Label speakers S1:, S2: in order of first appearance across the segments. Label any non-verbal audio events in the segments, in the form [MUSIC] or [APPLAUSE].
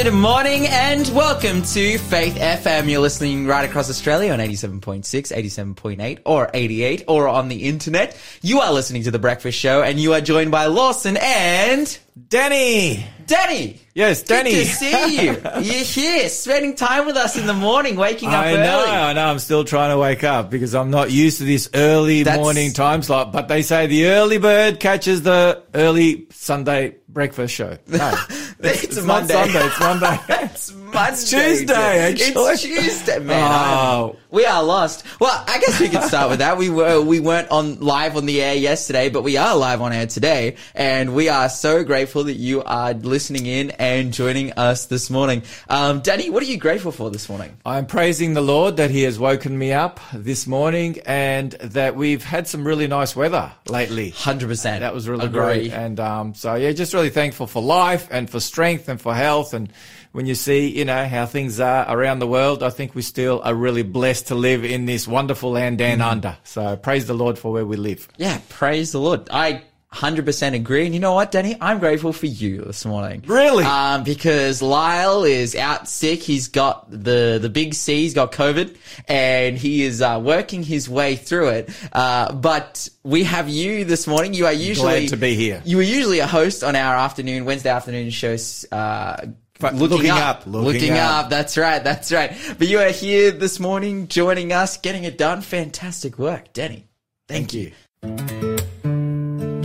S1: Good morning and welcome to Faith FM. You're listening right across Australia on 87.6, 87.8 or 88 or on the internet. You are listening to The Breakfast Show and you are joined by Lawson and
S2: Danny.
S1: Danny.
S2: Yes, Danny.
S1: Good to see you. [LAUGHS] You're here spending time with us in the morning, waking up
S2: I
S1: early.
S2: know, I know. I'm still trying to wake up because I'm not used to this early
S1: That's-
S2: morning time slot. But they say the early bird catches the early Sunday breakfast show. [LAUGHS] No, [LAUGHS]
S1: It's
S2: not
S1: Monday.
S2: Sunday. It's Monday. [LAUGHS]
S1: It's Monday.
S2: Tuesday, actually.
S1: It's Tuesday, man.
S2: Oh.
S1: We are lost. Well, I guess we could start with that. We were we weren't on live on the air yesterday, but we are live on air today, and we are so grateful that you are listening in and joining us this morning. Um, Danny, what are you grateful for this morning?
S2: I'm praising the Lord that He has woken me up this morning and that we've had some really nice weather lately.
S1: Hundred percent.
S2: That was really
S1: Agree.
S2: great. And um, so, yeah, just really thankful for life and for strength and for health. And when you see, you know, how things are around the world, I think we still are really blessed to live in this wonderful land down
S1: Mm-hmm.
S2: under. So praise the Lord for where we live.
S1: Yeah, praise the Lord. I 100% agree. And you know what, Danny? I'm grateful for you this morning.
S2: Really?
S1: Um, because Lyle is out sick. He's got the, the big C. He's got COVID and he is, uh, working his way through it. Uh, but we have you this morning. You are usually
S2: Glad to be here.
S1: You are usually a host on our afternoon, Wednesday afternoon shows, uh, looking,
S2: looking
S1: up,
S2: up,
S1: looking,
S2: looking
S1: up.
S2: up.
S1: That's right. That's right. But you are here this morning joining us, getting it done. Fantastic work, Danny. Thank you.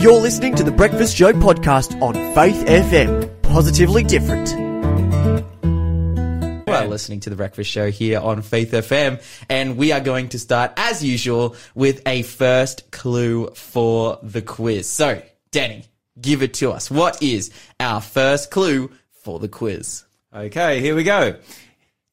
S3: You're listening to the Breakfast Show podcast on Faith FM. Positively different.
S1: You are listening to the Breakfast Show here on Faith FM, and we are going to start, as usual, with a first clue for the quiz. So, Danny, give it to us. What is our first clue for the quiz?
S2: Okay, here we go.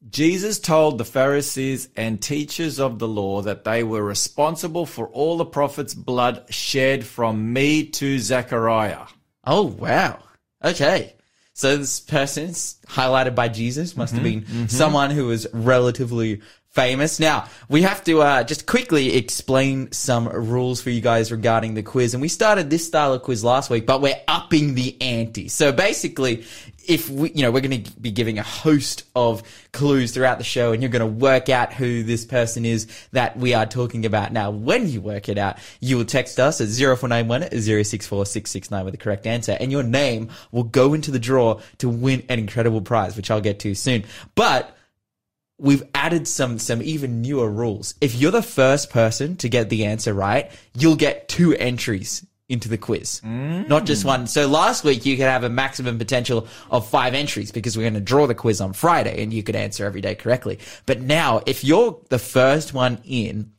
S2: Jesus told the Pharisees and teachers of the law that they were responsible for all the prophets' blood shed from me to Zechariah.
S1: Oh, wow. Okay. So this person's highlighted by Jesus must have mm-hmm. been mm-hmm. someone who was relatively famous. Now, we have to uh, just quickly explain some rules for you guys regarding the quiz. And we started this style of quiz last week, but we're upping the ante. So basically, if we, you know, we're going to be giving a host of clues throughout the show and you're going to work out who this person is that we are talking about. Now, when you work it out, you will text us at 0491 064669 with the correct answer and your name will go into the draw to win an incredible prize, which I'll get to soon. But we've added some some even newer rules. If you're the first person to get the answer right, you'll get two entries into the quiz, mm. not just one. So last week you could have a maximum potential of five entries because we're going to draw the quiz on Friday and you could answer every day correctly. But now if you're the first one in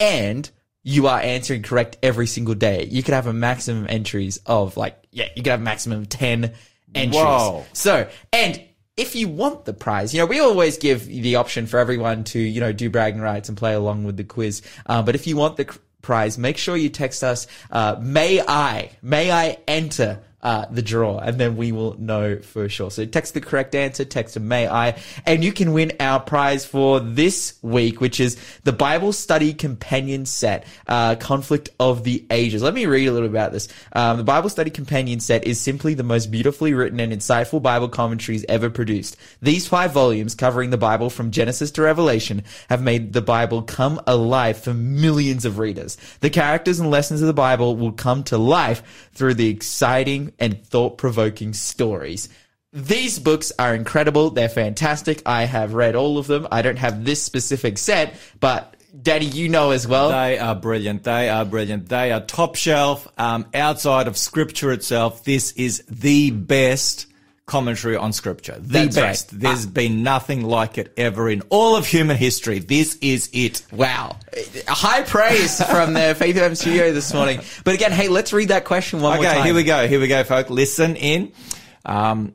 S1: and you are answering correct every single day, you could have a maximum entries of like, yeah, you could have a maximum of 10 entries.
S2: Whoa.
S1: So, and if you want the prize, you know, we always give the option for everyone to, you know, do bragging rights and play along with the quiz. Uh, but if you want the prize, make sure you text us, uh, may I, may I enter uh, the draw, and then we will know for sure. So text the correct answer, text may I, and you can win our prize for this week, which is the Bible Study Companion Set, uh, Conflict of the Ages. Let me read a little about this. Um, the Bible Study Companion Set is simply the most beautifully written and insightful Bible commentaries ever produced. These five volumes, covering the Bible from Genesis to Revelation, have made the Bible come alive for millions of readers. The characters and lessons of the Bible will come to life through the exciting and thought-provoking stories. These books are incredible. They're fantastic. I have read all of them. I don't have this specific set, but Daddy, you know as well.
S2: They are brilliant. They are brilliant. They are top shelf. Um, outside of scripture itself, this is the best commentary on scripture. The
S1: That's right.
S2: best. There's been nothing like it ever in all of human history. This is it.
S1: Wow. High praise from the [LAUGHS] Faith FM studio this morning. But again, hey, let's read that question one more
S2: Okay,
S1: time.
S2: here we go. Here we go, folk. Listen in. Um,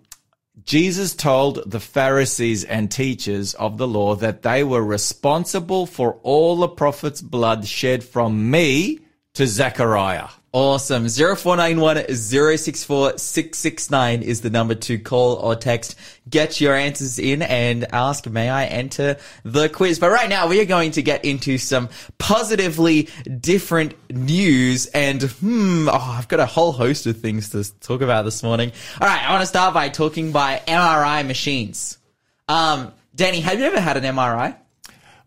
S2: Jesus told the Pharisees and teachers of the law that they were responsible for all the prophets' blood shed from me to Zechariah.
S1: Awesome. 0491 064 669 is the number to call or text. Get your answers in and ask, may I enter the quiz? But right now we are going to get into some positively different news and hmm, oh, I've got a whole host of things to talk about this morning. All right. I want to start by talking by MRI machines. Um, Danny, have you ever had an MRI?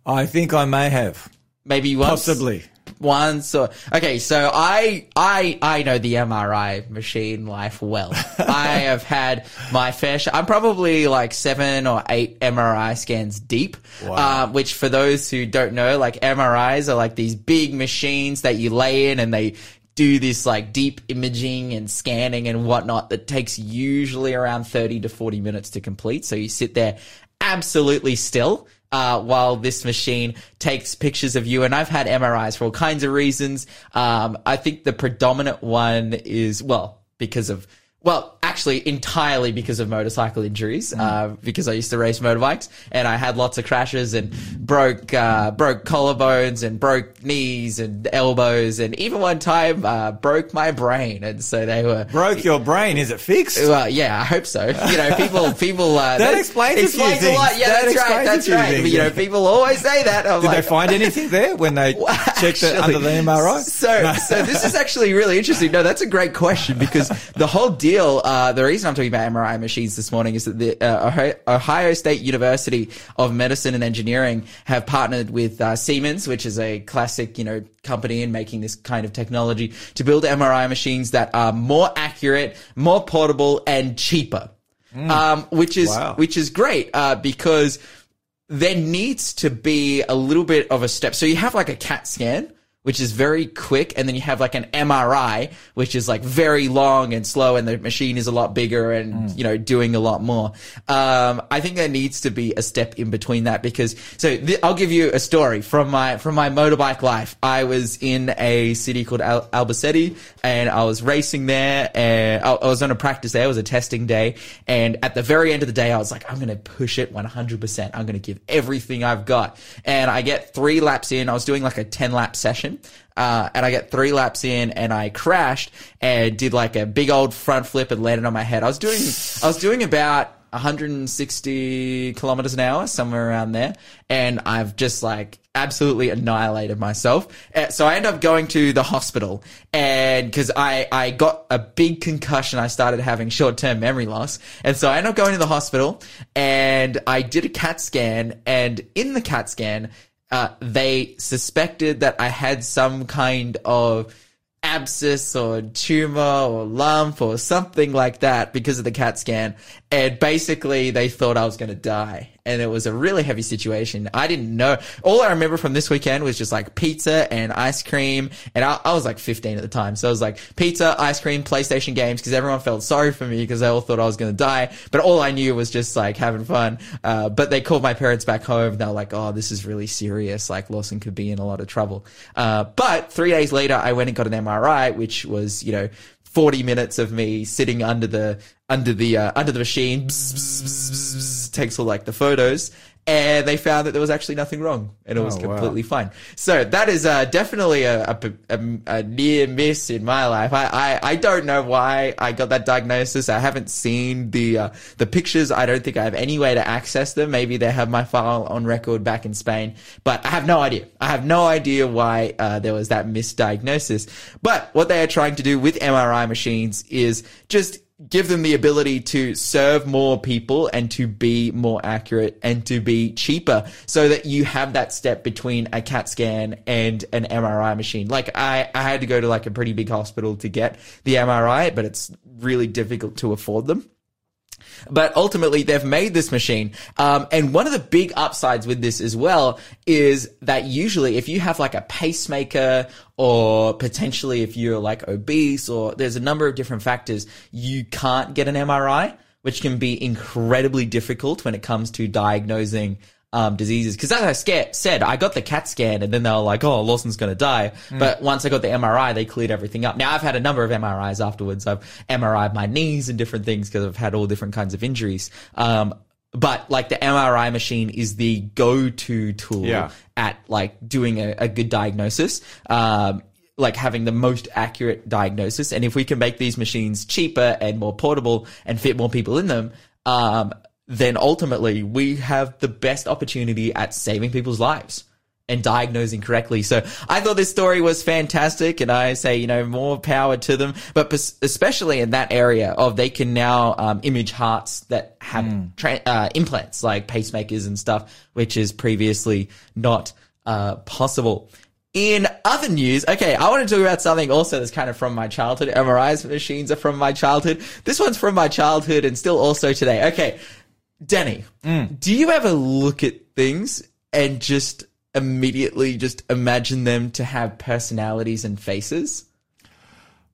S2: I think I may have.
S1: Maybe once.
S2: Possibly.
S1: Once or okay so i i i know the mri machine life well [LAUGHS] i have had my fair share i'm probably like seven or eight mri scans deep
S2: Wow.
S1: uh, which for those who don't know like mris are like these big machines that you lay in and they do this like deep imaging and scanning and whatnot that takes usually around 30 to 40 minutes to complete so you sit there absolutely still uh, while this machine takes pictures of you. And I've had MRIs for all kinds of reasons. Um, I think the predominant one is, well, because of, well, actually entirely because of motorcycle injuries, uh, because I used to race motorbikes and I had lots of crashes and broke, uh, broke collarbones and broke knees and elbows and even one time, uh, broke my brain. And so they were,
S2: Broke your brain. Is it fixed?
S1: well, yeah, I hope so. You know, people, [LAUGHS] people, uh,
S2: That explains a few
S1: a lot. Yeah,
S2: That
S1: that's right. That's right.
S2: things,
S1: You know, people always say that. I'm
S2: Did
S1: like,
S2: they find [LAUGHS] anything there when they checked it under the MRI?
S1: So, so this is actually really interesting. No, that's a great question because [LAUGHS] the whole deal, uh, the reason I'm talking about MRI machines this morning is that the uh, Ohio- Ohio State University of Medicine and Engineering have partnered with uh, Siemens, which is a classic, you know, company in making this kind of technology to build MRI machines that are more accurate, more portable, and cheaper. Um, which is
S2: Wow.
S1: which is great uh, because there needs to be a little bit of a step. So you have like a CAT scan, which is very quick, and then you have like an MRI, which is like very long and slow, and the machine is a lot bigger and you know doing a lot more. Um, I think there needs to be a step in between that because so th- I'll give you a story from my from my motorbike life. I was in a city called Al- Albacete, and I was racing there, and I, I was on a practice day. It was a testing day, and at the very end of the day, I was like, I'm going to push it 100%. I'm going to give everything I've got, and I get three laps in. I was doing like a 10 lap session. Uh, and I get three laps in and I crashed and did like a big old front flip and landed on my head. I was doing, I was doing about 160 kilometers an hour, somewhere around there. And I've just like absolutely annihilated myself. Uh, So I end up going to the hospital and cause I, I got a big concussion. I started having short term memory loss. And so I end up going to the hospital and I did a CAT scan and in the CAT scan, uh, they suspected that I had some kind of abscess or tumor or lump or something like that because of the CAT scan. And basically they thought I was going to die. And it was a really heavy situation. I didn't know. All I remember from this weekend was just like pizza and ice cream. And I, I was like 15 at the time. So I was like pizza, ice cream, PlayStation games because everyone felt sorry for me because they all thought I was going to die. But all I knew was just like having fun. Uh, but they called my parents back home. And They were like, oh, this is really serious. Like Lawson could be in a lot of trouble. Uh, but three days later, I went and got an MRI, which was, you know, 40 minutes of me sitting under the under the uh, under the machine. Bzz, bzz, bzz, takes all like the photos and they found that there was actually nothing wrong and it was
S2: Oh, wow.
S1: completely fine. So that is uh, definitely a, a, a, a near miss in my life. I, I I don't know why I got that diagnosis. I haven't seen the uh, the pictures. I don't think I have any way to access them. Maybe they have my file on record back in Spain but I have no idea. I have no idea why uh, there was that misdiagnosis. But what they are trying to do with MRI machines is just give them the ability to serve more people and to be more accurate and to be cheaper so that you have that step between a CAT scan and an MRI machine. Like I, I had to go to like a pretty big hospital to get the MRI, but it's really difficult to afford them. But ultimately, they've made this machine. Um, and one of the big upsides with this as well is that usually if you have like a pacemaker or potentially if you're like obese or there's a number of different factors, you can't get an MRI, which can be incredibly difficult when it comes to diagnosing um, diseases. Because as I sca- said, I got the CAT scan and then they were like, oh, Lawson's going to die. But once I got the MRI, they cleared everything up. Now, I've had a number of MRIs afterwards. I've MRI'd my knees and different things because I've had all different kinds of injuries. Um, but like the MRI machine is the go-to tool
S2: Yeah.
S1: at like doing a, a good diagnosis. Um, like having the most accurate diagnosis. And if we can make these machines cheaper and more portable and fit more people in them, um, then ultimately we have the best opportunity at saving people's lives and diagnosing correctly. So I thought this story was fantastic and I say, you know, more power to them, but especially in that area of they can now um, image hearts that have tra- uh, implants like pacemakers and stuff, which is previously not uh, possible. In other news, okay, I want to talk about something also that's kind of from my childhood. MRIs machines are from my childhood. This one's from my childhood and still also today. Okay, Danny, mm. do you ever look at things and just immediately just imagine them to have personalities and faces?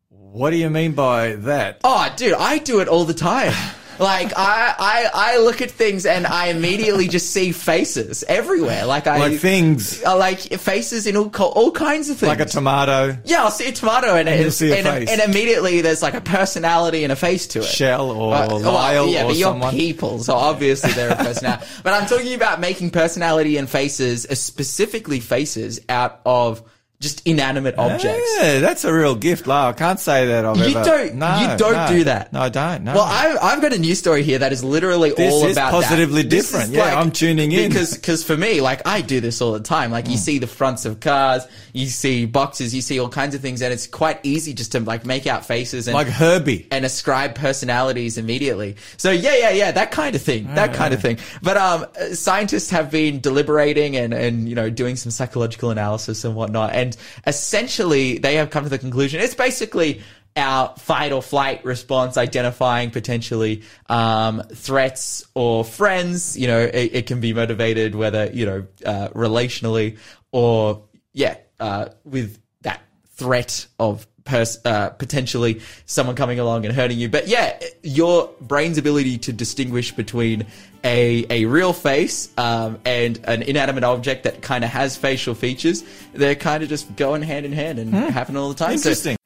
S2: What do you mean by that?
S1: Oh, dude, I do it all the time. [LAUGHS] Like I, I, I look at things and I immediately just see faces everywhere. Like I,
S2: Like things
S1: I like faces in all all kinds of things.
S2: like a tomato,
S1: Yeah, I'll see a tomato and,
S2: you'll
S1: and,
S2: see a
S1: and,
S2: face.
S1: and immediately there's like a personality and a face to it.
S2: shell, or
S1: Uh, well,
S2: Lyle,
S1: yeah,
S2: or
S1: but you're people, so obviously they're a personality. [LAUGHS] but I'm talking about making personality and faces, uh, specifically faces, out of just inanimate objects.
S2: Yeah, that's a real gift. I can't say that I've
S1: You
S2: ever.
S1: don't-
S2: No,
S1: you don't
S2: no.
S1: do that.
S2: No, I don't. No.
S1: Well, I, I've got a news story here that is literally
S2: This
S1: all
S2: is
S1: about
S2: positively
S1: that. This
S2: different. Yeah, I'm tuning in.
S1: because because for me, like I do this all the time. Like
S2: Hmm.
S1: you see the fronts of cars, you see boxes, you see all kinds of things, and it's quite easy just to like make out faces and
S2: like Herbie.
S1: and ascribe personalities immediately. So yeah, yeah, yeah, that kind of thing, that kind of thing. But um, scientists have been deliberating and and you know doing some psychological analysis and whatnot, and essentially they have come to the conclusion it's basically our fight or flight response identifying potentially um, threats or friends you know it, it can be motivated whether you know uh, relationally or yeah uh, with that threat of pers- uh, potentially someone coming along and hurting you. But yeah, your brain's ability to distinguish between a a real face um, and an inanimate object that kind of has facial features, they're kind of just going hand in hand and happen all the time. So-
S2: Interesting.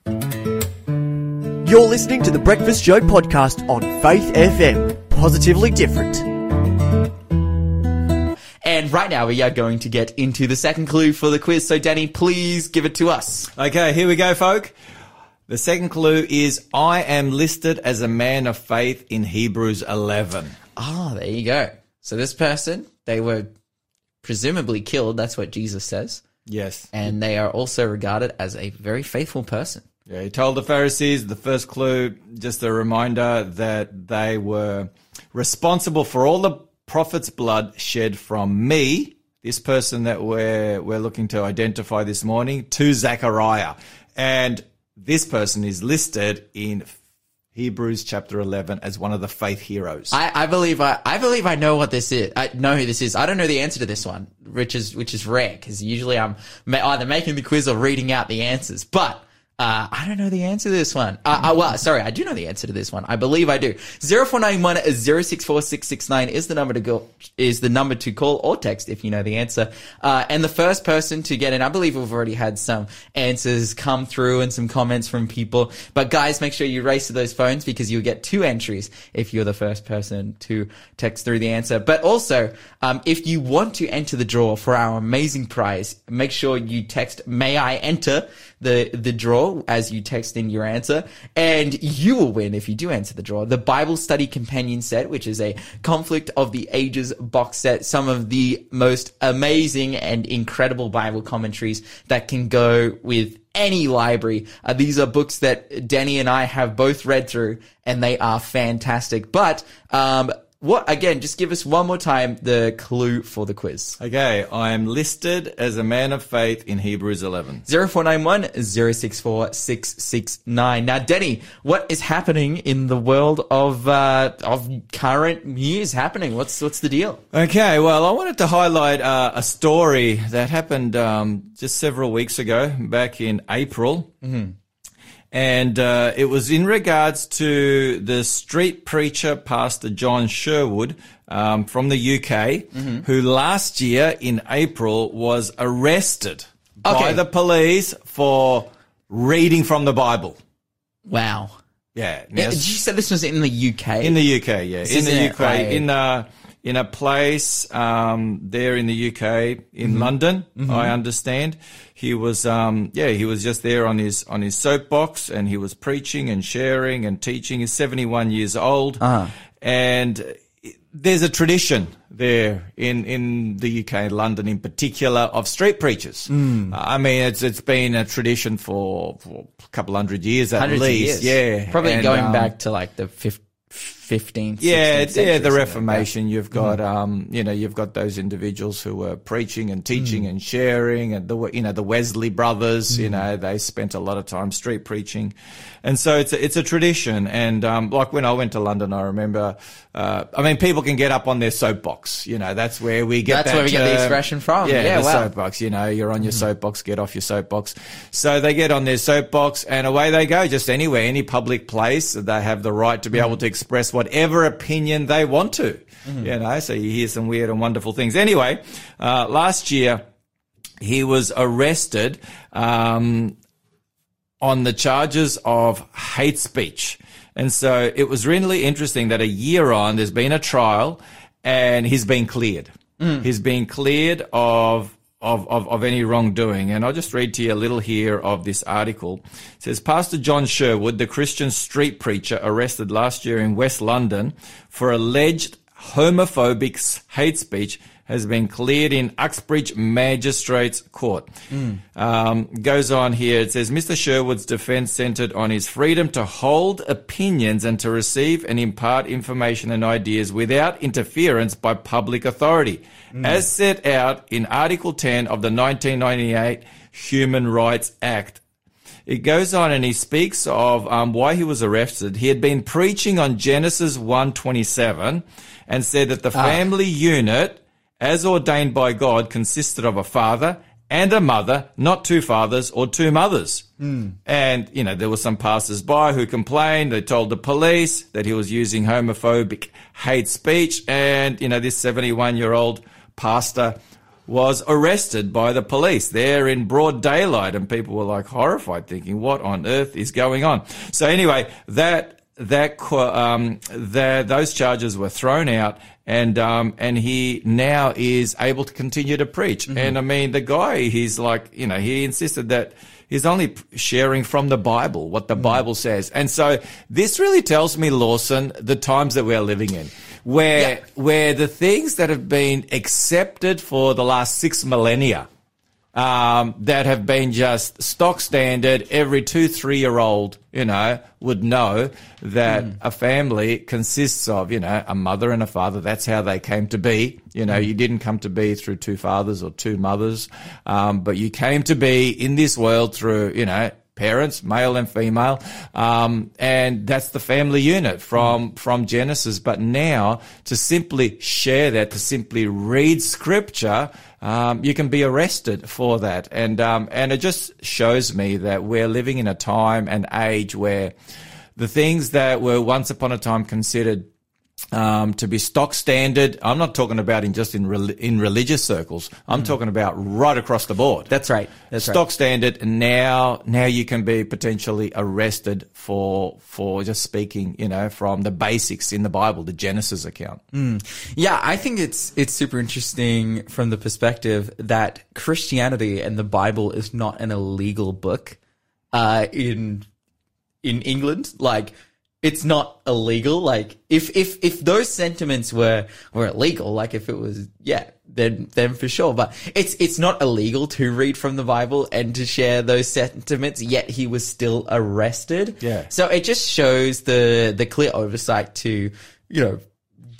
S3: You're listening to the Breakfast Show podcast on Faith FM. Positively different.
S1: And right now we are going to get into the second clue for the quiz. So Danny, please give it to us.
S2: Okay, here we go, folk. The second clue is I am listed as a man of faith in Hebrews 11.
S1: Ah, there you go. So this person, they were presumably killed. That's what Jesus says.
S2: Yes.
S1: and they are also regarded as a very faithful person.
S2: Yeah, he told the Pharisees the first clue, just a reminder that they were responsible for all the prophet's blood shed from me, this person that we're we're looking to identify this morning, to Zechariah. And this person is listed in Hebrews chapter 11 as one of the faith heroes.
S1: I, I believe I, I believe I know what this is. I know who this is. I don't know the answer to this one, which is which is rare because usually I'm either making the quiz or reading out the answers. But uh, I don't know the answer to this one. Uh, uh, well, sorry, I do know the answer to this one. I believe I do. Zero four nine one zero six four six six nine is the number to go. Is the number to call or text if you know the answer. Uh, and the first person to get in, I believe we've already had some answers come through and some comments from people. But guys, make sure you race to those phones because you'll get two entries if you're the first person to text through the answer. But also, um, if you want to enter the draw for our amazing prize, make sure you text "May I enter." The the draw as you text in your answer, and you will win if you do answer the draw. The Bible Study Companion Set, which is a Conflict of the Ages box set, some of the most amazing and incredible Bible commentaries that can go with any library. Uh, these are books that Danny and I have both read through, and they are fantastic. But um, what again? Just give us one more time the clue for the quiz.
S2: okay, I am listed as a man of faith in Hebrews 11.
S1: 0491 064 669. Now, Denny, what is happening in the world of uh, of current news happening? What's what's the deal?
S2: Okay, well, I wanted to highlight uh, a story that happened um, just several weeks ago, back in April. And uh, it was in regards to the street preacher, Pastor John Sherwood um, from the UK, who last year in April was arrested by the police for reading from the Bible.
S1: Wow.
S2: Yeah. Now,
S1: Did you say this was in the UK?
S2: in the UK, yeah, in the UK,
S1: like-
S2: in a in a place um, there in the UK, in
S1: Mm-hmm.
S2: London, I understand. he was, um, yeah, he was just there on his on his soapbox, and he was preaching and sharing and teaching. He's seventy one years old, and there's a tradition there in, in the UK, London in particular, of street preachers. I mean, it's it's been a tradition for, for a couple hundred years at
S1: Hundreds of
S2: least.
S1: years.
S2: Yeah,
S1: Probably
S2: And,
S1: going
S2: um,
S1: back to like the fif- 15th, 16th
S2: yeah, yeah, the
S1: something like
S2: Reformation. You've got,
S1: Mm-hmm.
S2: um, you know, you've got those individuals who were preaching and
S1: Mm.
S2: teaching and sharing, and the, you know, the Wesley brothers. You
S1: Mm.
S2: know, they spent a lot of time street preaching, and so it's a, it's a tradition. And um, like when I went to London, I remember. Uh, I mean, people can get up on their soapbox. You know, that's where we get.
S1: That's
S2: that
S1: where we get the expression from.
S2: Yeah,
S1: Yeah,
S2: the
S1: wow.
S2: soapbox. You know, you're on your soapbox. Get off your soapbox. So they get on their soapbox, and away they go. Just anywhere, any public place, they have the right to be able to express whatever opinion they want to. You know, so you hear some weird and wonderful things. Anyway, uh, last year he was arrested um, on the charges of hate speech. And so it was really interesting that a year on, there's been a trial and he's been cleared. He's been cleared of, of, of, of any wrongdoing. And I'll just read to you a little here of this article. It says, Pastor John Sherwood, the Christian street preacher arrested last year in West London for alleged homophobic hate speech has been cleared in Uxbridge Magistrates Court. Um, goes on here. It says Mr. Sherwood's defense centered on his freedom to hold opinions and to receive and impart information and ideas without interference by public authority, as set out in Article 10 of the 1998 Human Rights Act. It goes on and he speaks of um, why he was arrested. He had been preaching on Genesis 127 and said that the family unit, as ordained by God, consisted of a father and a mother, not two fathers or two mothers. Hmm. And, you know, there were some passers by who complained. They told the police that he was using homophobic hate speech. And, you know, this 71 year old pastor was arrested by the police there in broad daylight and people were like horrified thinking what on earth is going on so anyway that that um that those charges were thrown out and um and he now is able to continue to preach and i mean the guy he's like you know he insisted that He's only sharing from the Bible, what the Bible says. And so this really tells me, Lawson, the times that we're living in, where,
S1: Yeah.
S2: where the things that have been accepted for the last six millennia, um, that have been just stock standard. Every two, three year old, you know, would know that a family consists of, you know, a mother and a father. That's how they came to be. You know, you didn't come to be through two fathers or two mothers, um, but you came to be in this world through, you know, parents, male and female, um, and that's the family unit from from Genesis. But now to simply share that, to simply read Scripture, um, you can be arrested for that, and um, and it just shows me that we're living in a time and age where the things that were once upon a time considered um, to be stock standard. I'm not talking about in just in rel in religious circles. I'm talking about right across the board.
S1: That's right. That's right.
S2: stock standard. And now, now you can be potentially arrested for for just speaking, you know, from the basics in the Bible, the Genesis account.
S1: Yeah, I think it's it's super interesting from the perspective that Christianity and the Bible is not an illegal book uh, in in England. Like it's not illegal. Like if if if those sentiments were were illegal, like if it was yeah, then then for sure. But it's it's not illegal to read from the Bible and to share those sentiments. Yet he was still arrested.
S2: Yeah.
S1: So it just shows the the clear oversight to you know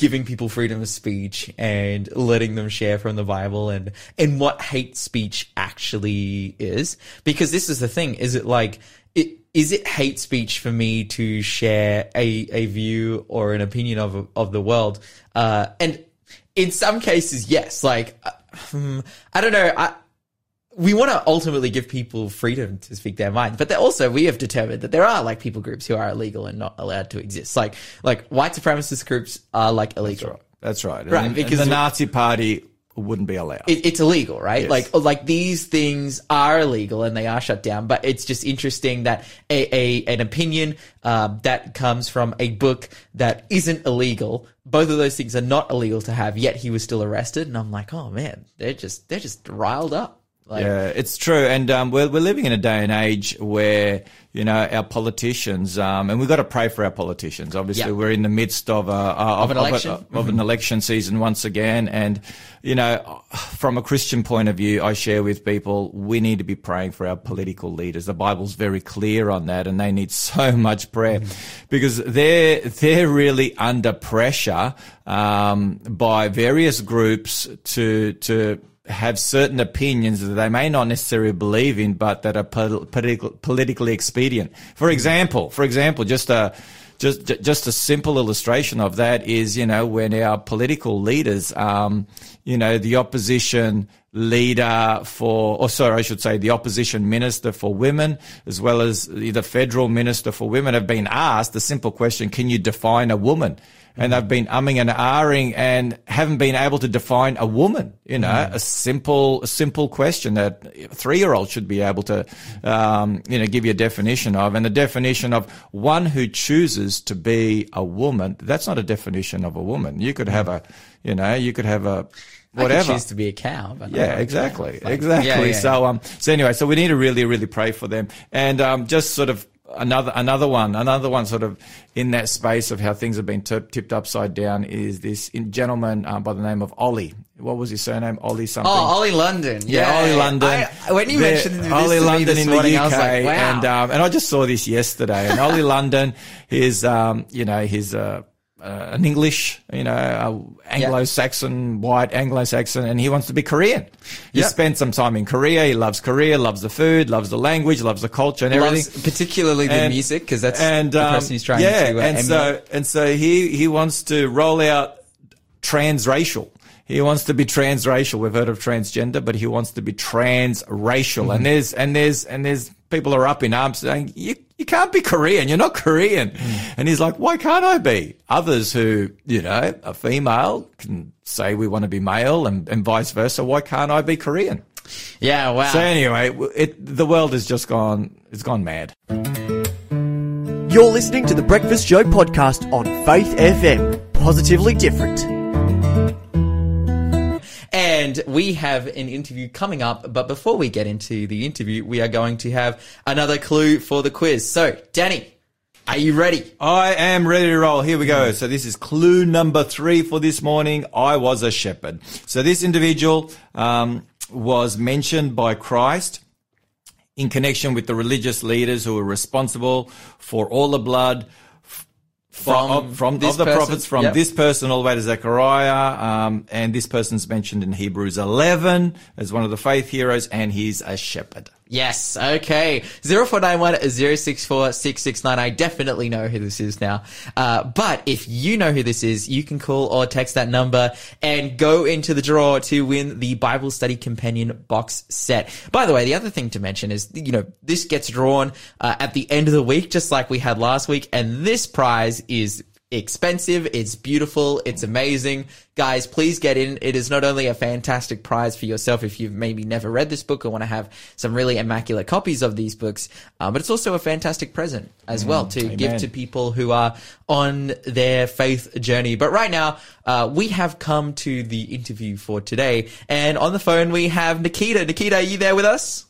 S1: giving people freedom of speech and letting them share from the Bible and and what hate speech actually is. Because this is the thing: is it like is it hate speech for me to share a a view or an opinion of of the world? Uh, and in some cases, yes. Like uh, hmm, I don't know. I we want to ultimately give people freedom to speak their mind, but also we have determined that there are like people groups who are illegal and not allowed to exist. Like like white supremacist groups are like illegal.
S2: That's right.
S1: Right,
S2: And-
S1: because
S2: and the Nazi Party wouldn't be allowed.
S1: It, it's illegal, right?
S2: Yes.
S1: Like like these things are illegal and they are shut down. But it's just interesting that a, a an opinion um, that comes from a book that isn't illegal. Both of those things are not illegal to have. Yet he was still arrested, and I'm like, oh man, they're just they're just riled up. Like,
S2: yeah, it's true, and um, we're we're living in a day and age where you know our politicians, um, and we've got to pray for our politicians. Obviously,
S1: Yeah.
S2: we're in the midst of a of,
S1: an
S2: of
S1: election. Mm-hmm.
S2: an election season once again, and you know, from a Christian point of view, I share with people we need to be praying for our political leaders. The Bible's very clear on that, and they need [LAUGHS] so much prayer
S1: Mm-hmm.
S2: because they're they're really under pressure um, by various groups to to have certain opinions that they may not necessarily believe in, but that are political, politically expedient. For example, for example, just a just just a simple illustration of that is, you know, when our political leaders, um, you know, the opposition leader for, or sorry, I should say, the opposition minister for women, as well as the federal minister for women, have been asked the simple question: Can you define a woman? And they've been umming and ahhing and haven't been able to define a woman. You know, a simple, a simple question that a three-year-old should be able to, um, you know, give you a definition of. And the definition of one who chooses to be a woman, that's not a definition of a woman. You could have a, you know, you could have a
S1: I
S2: whatever.
S1: choose to be a cow. But
S2: Yeah, exactly, exactly.
S1: yeah, yeah.
S2: So, um, so anyway, so we need to really, really pray for them, and um, just sort of another, another one, another one, sort of in that space of how things have been tip tipped upside down is this in- gentleman um, by the name of Ollie. What was his surname? Ollie something.
S1: Oh, Ollie London.
S2: Yeah, Ollie London.
S1: I, when you
S2: The-
S1: mentioned this
S2: Ollie London in
S1: morning,
S2: the UK,
S1: like, wow.
S2: and um, and I just saw this yesterday. And Ollie London is, um, you know, he's uh, uh, an English, you know, uh, Anglo-Saxon, white Anglo-Saxon, and he wants to be Korean. He
S1: Yeah.
S2: spent some time in Korea. He loves Korea, loves the food, loves the language, loves the culture, and everything.
S1: Loves particularly the
S2: And-
S1: music because that's
S2: and
S1: the
S2: um,
S1: person he's trying
S2: yeah,
S1: to uh,
S2: and
S1: emulate.
S2: so and so he he wants to roll out transracial. He wants to be transracial. We've heard of transgender, but he wants to be transracial.
S1: Mm-hmm.
S2: And there's and there's and there's people are up in arms saying you you can't be Korean. You're not Korean. And he's like, why can't I be? Others who you know are female can say we want to be male, and, and vice versa. Why can't I be Korean?
S1: yeah, wow.
S2: So anyway, it, the world has just gone. It's gone mad.
S3: You're listening to the Breakfast Show podcast on Faith FM. Positively different.
S1: And we have an interview coming up, but before we get into the interview, we are going to have another clue for the quiz. So, Danny, are you ready?
S2: I am ready to roll. Here we go. So this is clue number three for this morning. I was a shepherd. So this individual um, was mentioned by Christ in connection with the religious leaders who were responsible for all the blood
S1: From
S2: of, from
S1: this
S2: of the
S1: person?
S2: prophets from
S1: Yep.
S2: this person all the way to Zechariah. Um, and this person's mentioned in Hebrews 11 as one of the faith heroes, and he's a shepherd.
S1: Yes. Okay. Zero four nine one zero six four six six nine. I definitely know who this is now. Uh, but if you know who this is, you can call or text that number and go into the draw to win the Bible Study Companion box set. By the way, the other thing to mention is, you know, this gets drawn uh, at the end of the week, just like we had last week, and this prize is expensive. It's beautiful. It's amazing. Guys, please get in. It is not only a fantastic prize for yourself if you've maybe never read this book or want to have some really immaculate copies of these books, uh, but it's also a fantastic present as well to give to people who are on their faith journey. But right now, uh, we have come to the interview for today, and on the phone we have Nikita. Nikita, are you there with us?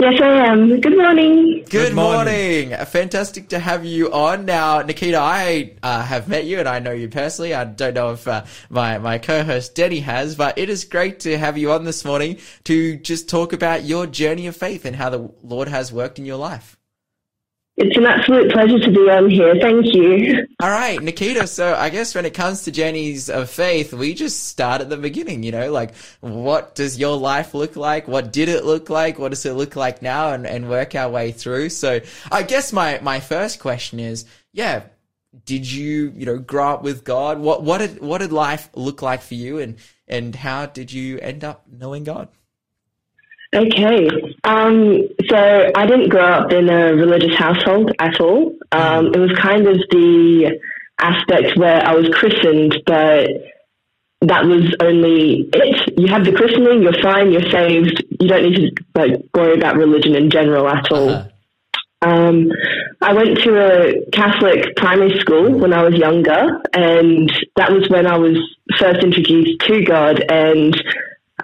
S4: Yes, I am. Good morning.
S1: Good,
S2: morning.
S1: morning. Fantastic to have you on. Now, Nikita, I uh, have met you and I know you personally. I don't know if uh, my, my co-host Denny has, but it is great to have you on this morning to just talk about your journey of faith and how the Lord has worked in your life.
S4: It's an absolute pleasure to be on here. Thank you.
S1: All right, Nikita. So I guess when it comes to journeys of faith, we just start at the beginning, you know, like what does your life look like? What did it look like? What does it look like now? And, and work our way through. So I guess my, my first question is, yeah, did you, you know, grow up with God? What, what did, what did life look like for you? And, and how did you end up knowing God?
S4: Okay. Um, so I didn't grow up in a religious household at all. Um, it was kind of the aspect where I was christened, but that was only it. You have the christening, you're fine, you're saved. You don't need to like worry about religion in general at all.
S1: Uh-huh.
S4: Um, I went to a Catholic primary school when I was younger, and that was when I was first introduced to God. And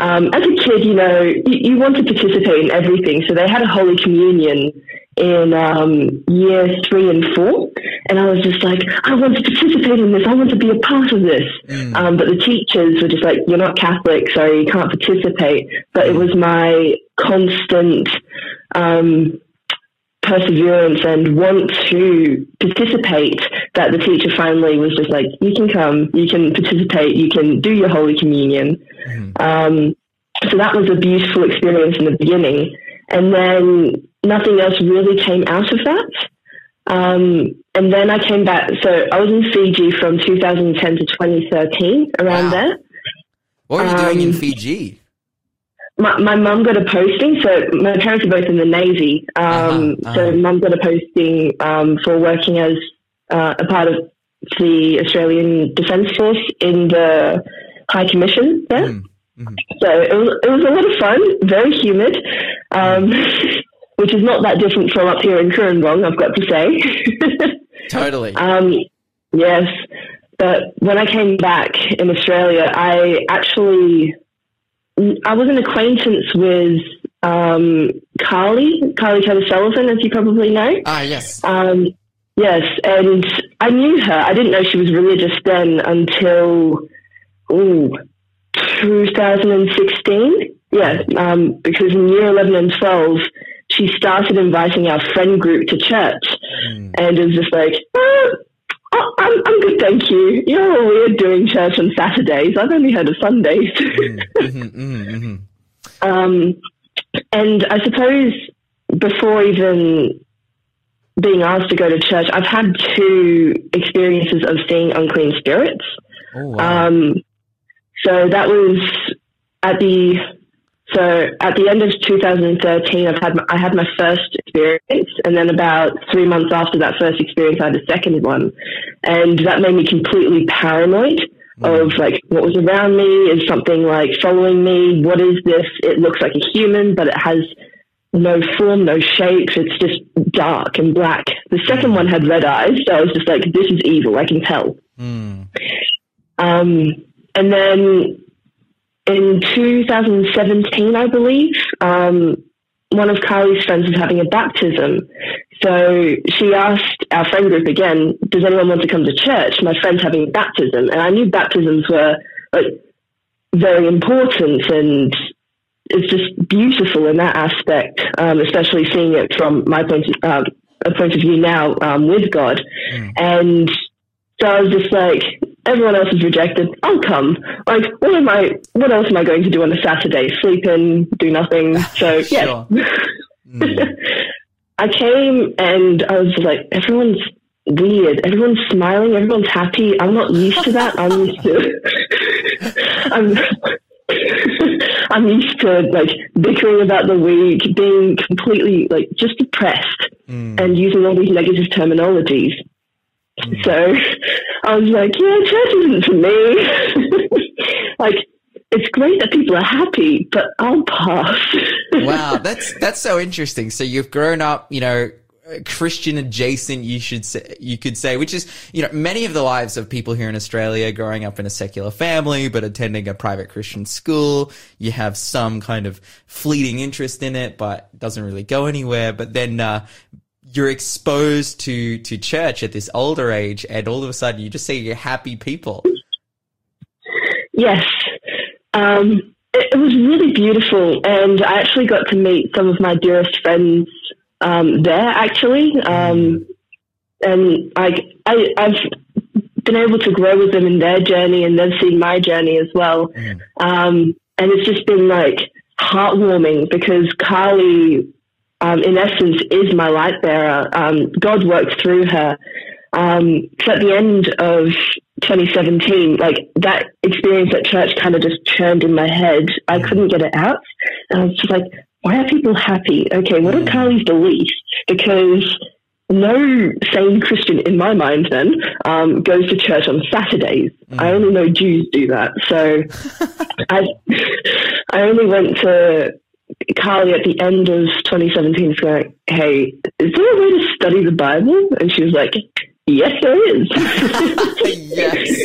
S4: um, as a kid, you know, you, you want to participate in everything. So they had a Holy Communion in um, year three and four, and I was just like, I want to participate in this. I want to be a part of this. Um, but the teachers were just like, you're not Catholic, so you can't participate. But it was my constant um, perseverance and want to participate that the teacher finally was just like, you can come, you can participate, you can do your Holy Communion. Um, so that was a beautiful experience in the beginning. And then nothing else really came out of that. Um, and then I came back. So I was in Fiji from 2010 to 2013, around
S1: Wow.
S4: there.
S1: What were you doing in
S4: Um,
S1: Fiji?
S4: My, my mum got a posting. So my parents are both in the Navy. Um,
S1: Uh-huh, uh-huh.
S4: So mum got a posting um, for working as uh, a part of the Australian Defence Force in the High Commission there.
S1: Mm, mhm.
S4: So it was, it was a lot of fun, very humid, um, [LAUGHS] which is not that different from up here in Cooranbong, I've got to say. [LAUGHS]
S1: Totally.
S4: Um, yes, but when I came back in Australia, I actually I was an acquaintance with um, Carly Carly Taylor Sullivan, as you probably know.
S1: ah, yes.
S4: Um, yes, and I knew her. I didn't know she was religious then until ooh, 2016. Yeah, um, because in year 11 and 12, she started inviting our friend group to church, and it was just like, oh, oh, I'm, I'm good, thank you. You're all weird doing church on Saturdays. I've only heard of Sundays.
S1: Mhm, mhm, mhm.
S4: Um, and I suppose before even being asked to go to church, I've had two experiences of seeing unclean spirits.
S1: Oh, wow.
S4: Um, so that was at the so at the end of 2013, I've had my, I had my first experience, and then about three months after that first experience, I had a second one, and that made me completely paranoid of like what was around me is something like following me. What is this? It looks like a human, but it has no form, no shape. It's just dark and black. The second one had red eyes, so I was just like, this is evil. I can tell.
S1: Mm.
S4: Um, and then in 2017, I believe, um, one of Carly's friends was having a baptism. So she asked our friend group again, does anyone want to come to church? My friend's having a baptism. And I knew baptisms were like very important and it's just beautiful in that aspect, um, especially seeing it from my point of, a point of view now um, with God. And so I was just like, everyone else is rejected. I'll come. Like, what am I? What else am I going to do on a Saturday? Sleep in, do nothing. [SIGHS] So yeah, [LAUGHS] mm. I came and I was like, everyone's weird. Everyone's smiling. Everyone's happy. I'm not used to that. I'm used to. [LAUGHS] I'm. [LAUGHS] I'm used to like bickering about the week, being completely like just depressed, mm. and using all these negative terminologies. Mm. So I was like, yeah, church isn't for me. [LAUGHS] like, it's great that people are happy, but I'll pass. [LAUGHS]
S1: wow, that's that's so interesting. So you've grown up, you know, Christian adjacent, you should say, you could say, which is, you know, many of the lives of people here in Australia growing up in a secular family, but attending a private Christian school. You have some kind of fleeting interest in it, but doesn't really go anywhere. But then, uh, you're exposed to, to church at this older age and all of a sudden you just see you're happy people.
S4: Yes. Um, it, it was really beautiful, and I actually got to meet some of my dearest friends um, there, actually. Um, and I, I, I've been able to grow with them in their journey, and they've seen my journey as well. Um, and it's just been like heartwarming because Carly, um, in essence, is my light bearer. Um, God worked through her. Um, so at the end of 2017, like that experience at church kind of just churned in my head. I couldn't get it out. And I was just like, why are people happy? Okay, what are Carly's beliefs? Because no sane Christian in my mind then um, goes to church on Saturdays. I only know Jews do that. So [LAUGHS] I, I only went to Carly at the end of 2017 is going, hey, is there a way to study the Bible? And she was like, yes, there is. [LAUGHS]
S1: yes.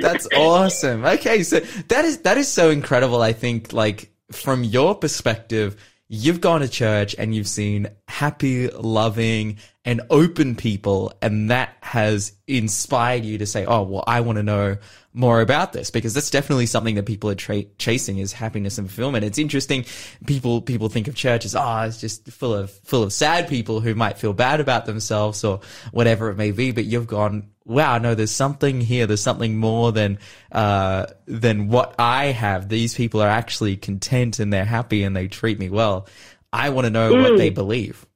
S1: That's awesome. Okay, so that is that is so incredible. I think like from your perspective, you've gone to church and you've seen happy, loving, and open people, and that has inspired you to say, "Oh, well, I want to know more about this," because that's definitely something that people are tra- chasing is happiness and fulfillment. It's interesting. People people think of church as, "Oh, it's just full of full of sad people who might feel bad about themselves or whatever it may be," but you've gone. Wow, no, there's something here. There's something more than uh, than what I have. These people are actually content and they're happy and they treat me well. I want to know what they believe.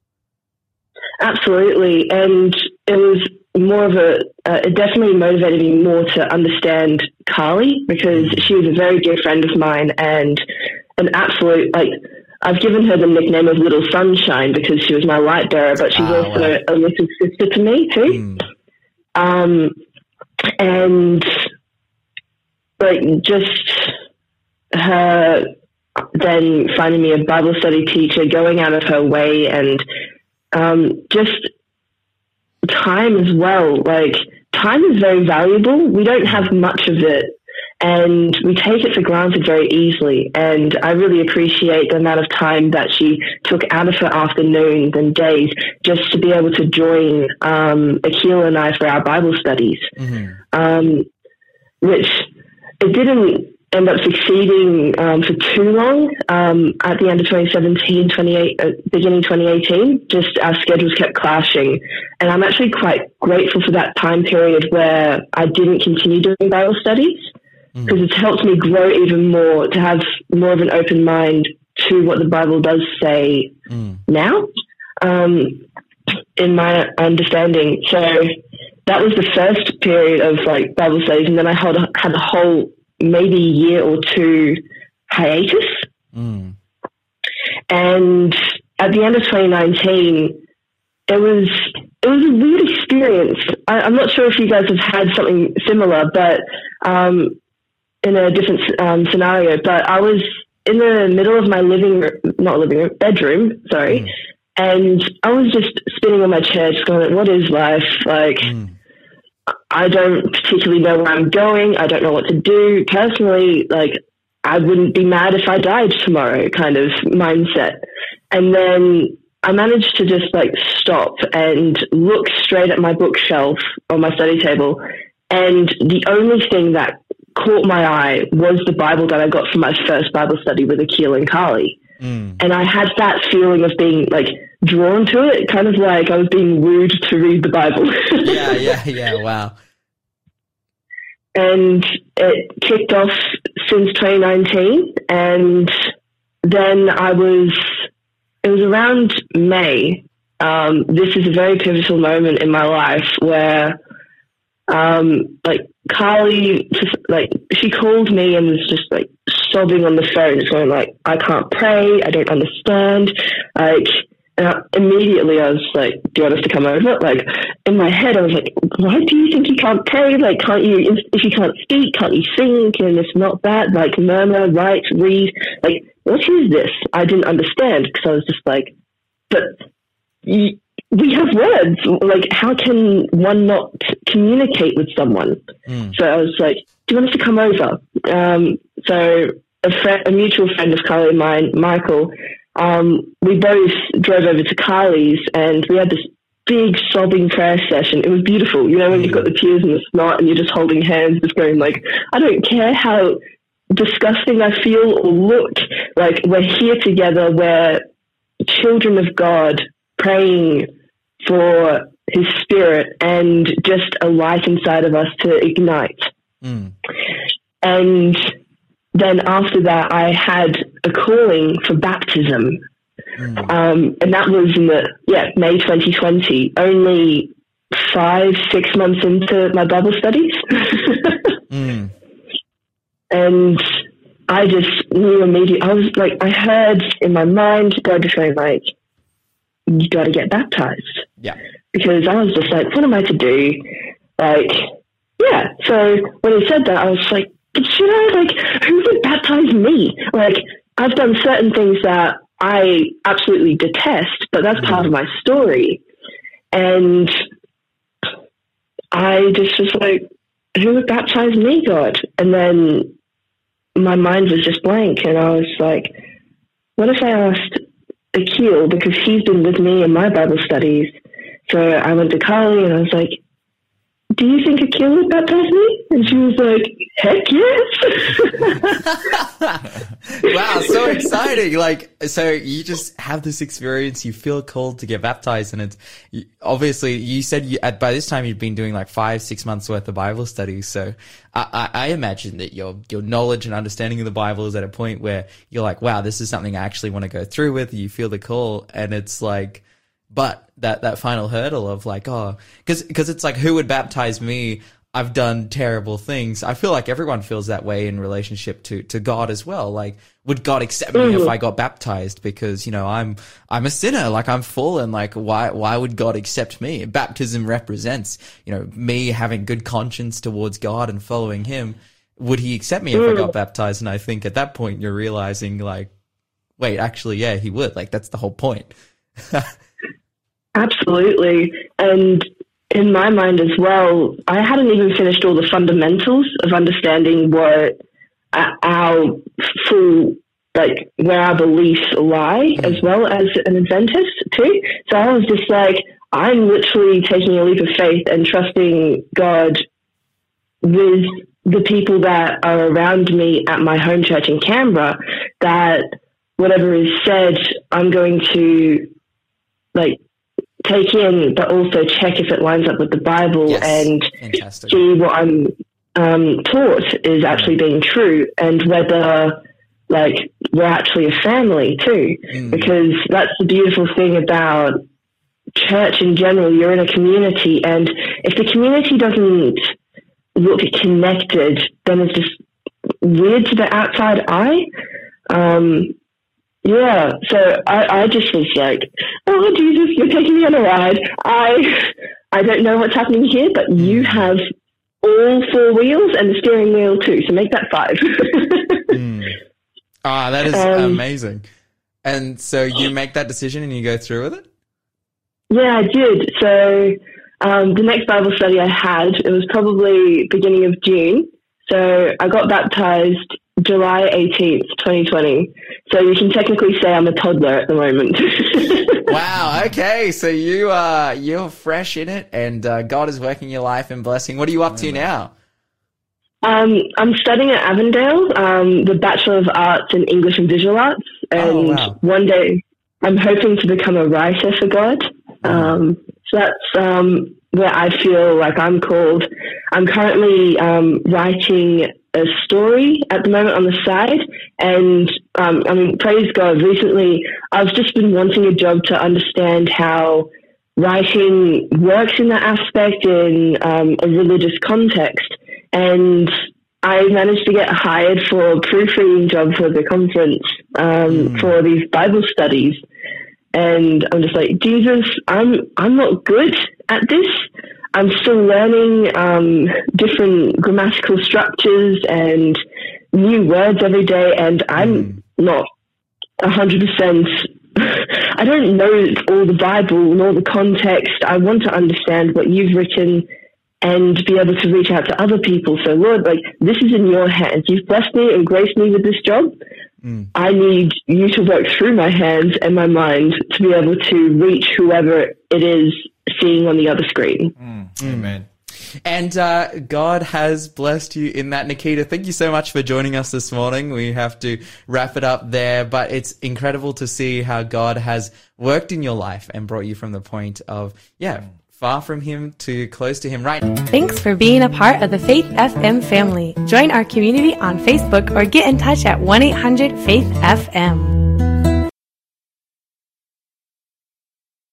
S4: Absolutely, and it was more of a. Uh, it definitely motivated me more to understand Carly because she was a very dear friend of mine and an absolute like. I've given her the nickname of Little Sunshine because she was my light bearer, but she's
S1: Ah,
S4: also
S1: wow.
S4: a little sister to me too. Um, and like just her then finding me a Bible study teacher, going out of her way, and um, just time as well. Like time is very valuable. We don't have much of it. And we take it for granted very easily. And I really appreciate the amount of time that she took out of her afternoons and days just to be able to join um, Akila and I for our Bible studies um, which it didn't end up succeeding um, for too long. Um, at the end of 2017, 28, uh, beginning 2018, just our schedules kept clashing. And I'm actually quite grateful for that time period where I didn't continue doing Bible studies because it's helped me grow even more to have more of an open mind to what the Bible does say now. Um, in my understanding. So that was the first period of like Bible studies, and then I had had a whole maybe a year or two hiatus. And at the end of 2019, it was it was a weird experience. I, I'm not sure if you guys have had something similar, but um, in a different um, scenario. But I was in the middle of my living room, not living room, bedroom, sorry. And I was just spinning on my chair, just going, what is life? Like, I don't particularly know where I'm going. I don't know what to do. Personally, like, I wouldn't be mad if I died tomorrow kind of mindset. And then I managed to just like stop and look straight at my bookshelf on my study table. And the only thing that caught my eye was the Bible that I got from my first Bible study with Akil and Carly. And I had that feeling of being like drawn to it, kind of like I was being wooed to read the Bible.
S1: Yeah, [LAUGHS] yeah, yeah. Wow.
S4: and it kicked off since 2019 and then i was it was around may um, this is a very pivotal moment in my life where um, like carly just like she called me and was just like sobbing on the phone just going like i can't pray i don't understand like and I, immediately I was like, "Do you want us to come over?" Like in my head, I was like, "Why do you think you can't pray? Like, can't you? If, if you can't speak, can't you sing? And if not that, like murmur, write, read. Like, what is this?" I didn't understand because I was just like, "But y- we have words. Like, how can one not communicate with someone?" So I was like, "Do you want us to come over?" Um, so a, friend, a mutual friend of Carly and mine, Michael, um, we both drove over to Carly's and we had this big sobbing prayer session. It was beautiful. You know, when you've got the tears and the snot and you're just holding hands, just going like, I don't care how disgusting I feel or look. Like we're here together. We're children of God praying for his spirit and just a light inside of us to ignite. Hmm. And then after that, I had a calling for baptism. Hmm. Um, and that was in the, yeah, May 2020, only five, six months into my Bible studies. [LAUGHS] Hmm. And I just knew immediately, I was like, I heard in my mind, God just going like, you got to get baptized
S1: Yeah.
S4: because I was just like, what am I to do? Like, yeah. So when he said that, I was like, but should I, like, who would baptize me? Like, I've done certain things that I absolutely detest, but that's part of mm-hmm. my story. And I just was like, who would baptize me, God? And then my mind was just blank, and I was like, what if I asked Akil because he's been with me in my Bible studies? So I went to Carly and I was like, do you think Akil would baptize me? And she was like, heck yes. [LAUGHS]
S1: wow, so exciting. Like, so you just have this experience, you feel called to get baptized and it's obviously you said you, at, by this time you'd been doing like five, six months worth of Bible studies. So I, I, I imagine that your, your knowledge and understanding of the Bible is at a point where you're like, wow, this is something I actually want to go through with. You feel the call and it's like, but that, that final hurdle of like, oh, cause, cause it's like, who would baptize me? I've done terrible things. I feel like everyone feels that way in relationship to, to God as well. Like, would God accept me if mm-hmm. I got baptized? Because, you know, I'm, I'm a sinner. Like, I'm fallen. Like, why, why would God accept me? Baptism represents, you know, me having good conscience towards God and following Him. Would He accept me if I got mm. baptized? And I think at that point you're realizing, like, wait, actually, yeah, He would. Like, that's the whole point. [LAUGHS]
S4: Absolutely. And in my mind as well, I hadn't even finished all the fundamentals of understanding what our full, like, where our beliefs lie, mm. as well as an Adventist too. So I was just like, I'm literally taking a leap of faith and trusting God with the people that are around me at my home church in Canberra that whatever is said, I'm going to like take in, but also check if it lines up with the Bible yes. and Fantastic. see what I'm um, taught is actually being true and whether like we're actually a family too. Mm. Because that's the beautiful thing about church in general. You're in a community, and if the community doesn't look connected, then it's just weird to the outside eye. Um, yeah, so I, I just was like, oh Jesus, you're taking me on a ride. I I don't know what's happening here, but you mm. have all four wheels and the steering wheel too, so make that five.
S1: mm. Ah, that is um, amazing. And so you make that decision and you go through with it?
S4: Yeah, I did. So um, the next Bible study I had, it was probably beginning of June. So I got baptized July 18th, 2020. So you can technically say I'm a toddler at the moment. [LAUGHS]
S1: wow. Okay. So you are, you're fresh in it and uh, God is working your life and blessing. What are you up to now?
S4: Um, I'm studying at Avondale, um, the Bachelor of Arts in English and Visual Arts. Oh, and oh, wow. one day I'm hoping to become a writer for God. Um, so that's um, where I feel like I'm called. I'm currently um, writing a story at the moment on the side. And um, I mean, praise God, recently I've just been wanting a job to understand how writing works in that aspect in um, a religious context. And I managed to get hired for a proofreading job for the conference um, mm. for these Bible studies. And I'm just like, Jesus, I'm I'm not good at this. I'm still learning um, different grammatical structures and new words every day, and I'm mm. not hundred percent. [LAUGHS] I don't know all the Bible and all the context. I want to understand what you've written and be able to reach out to other people. So, Lord, like this is in your hands. You've blessed me and graced me with this job. Mm. I need you to work through my hands and my mind to be able to reach whoever it is seeing on the other screen.
S2: Mm. Amen.
S1: And uh, God has blessed you in that, Nikita. Thank you so much for joining us this morning. We have to wrap it up there, but it's incredible to see how God has worked in your life and brought you from the point of, yeah, far from Him to close to Him right
S5: Thanks for being a part of the Faith FM family. Join our community on Facebook or get in touch at 1 800 Faith FM.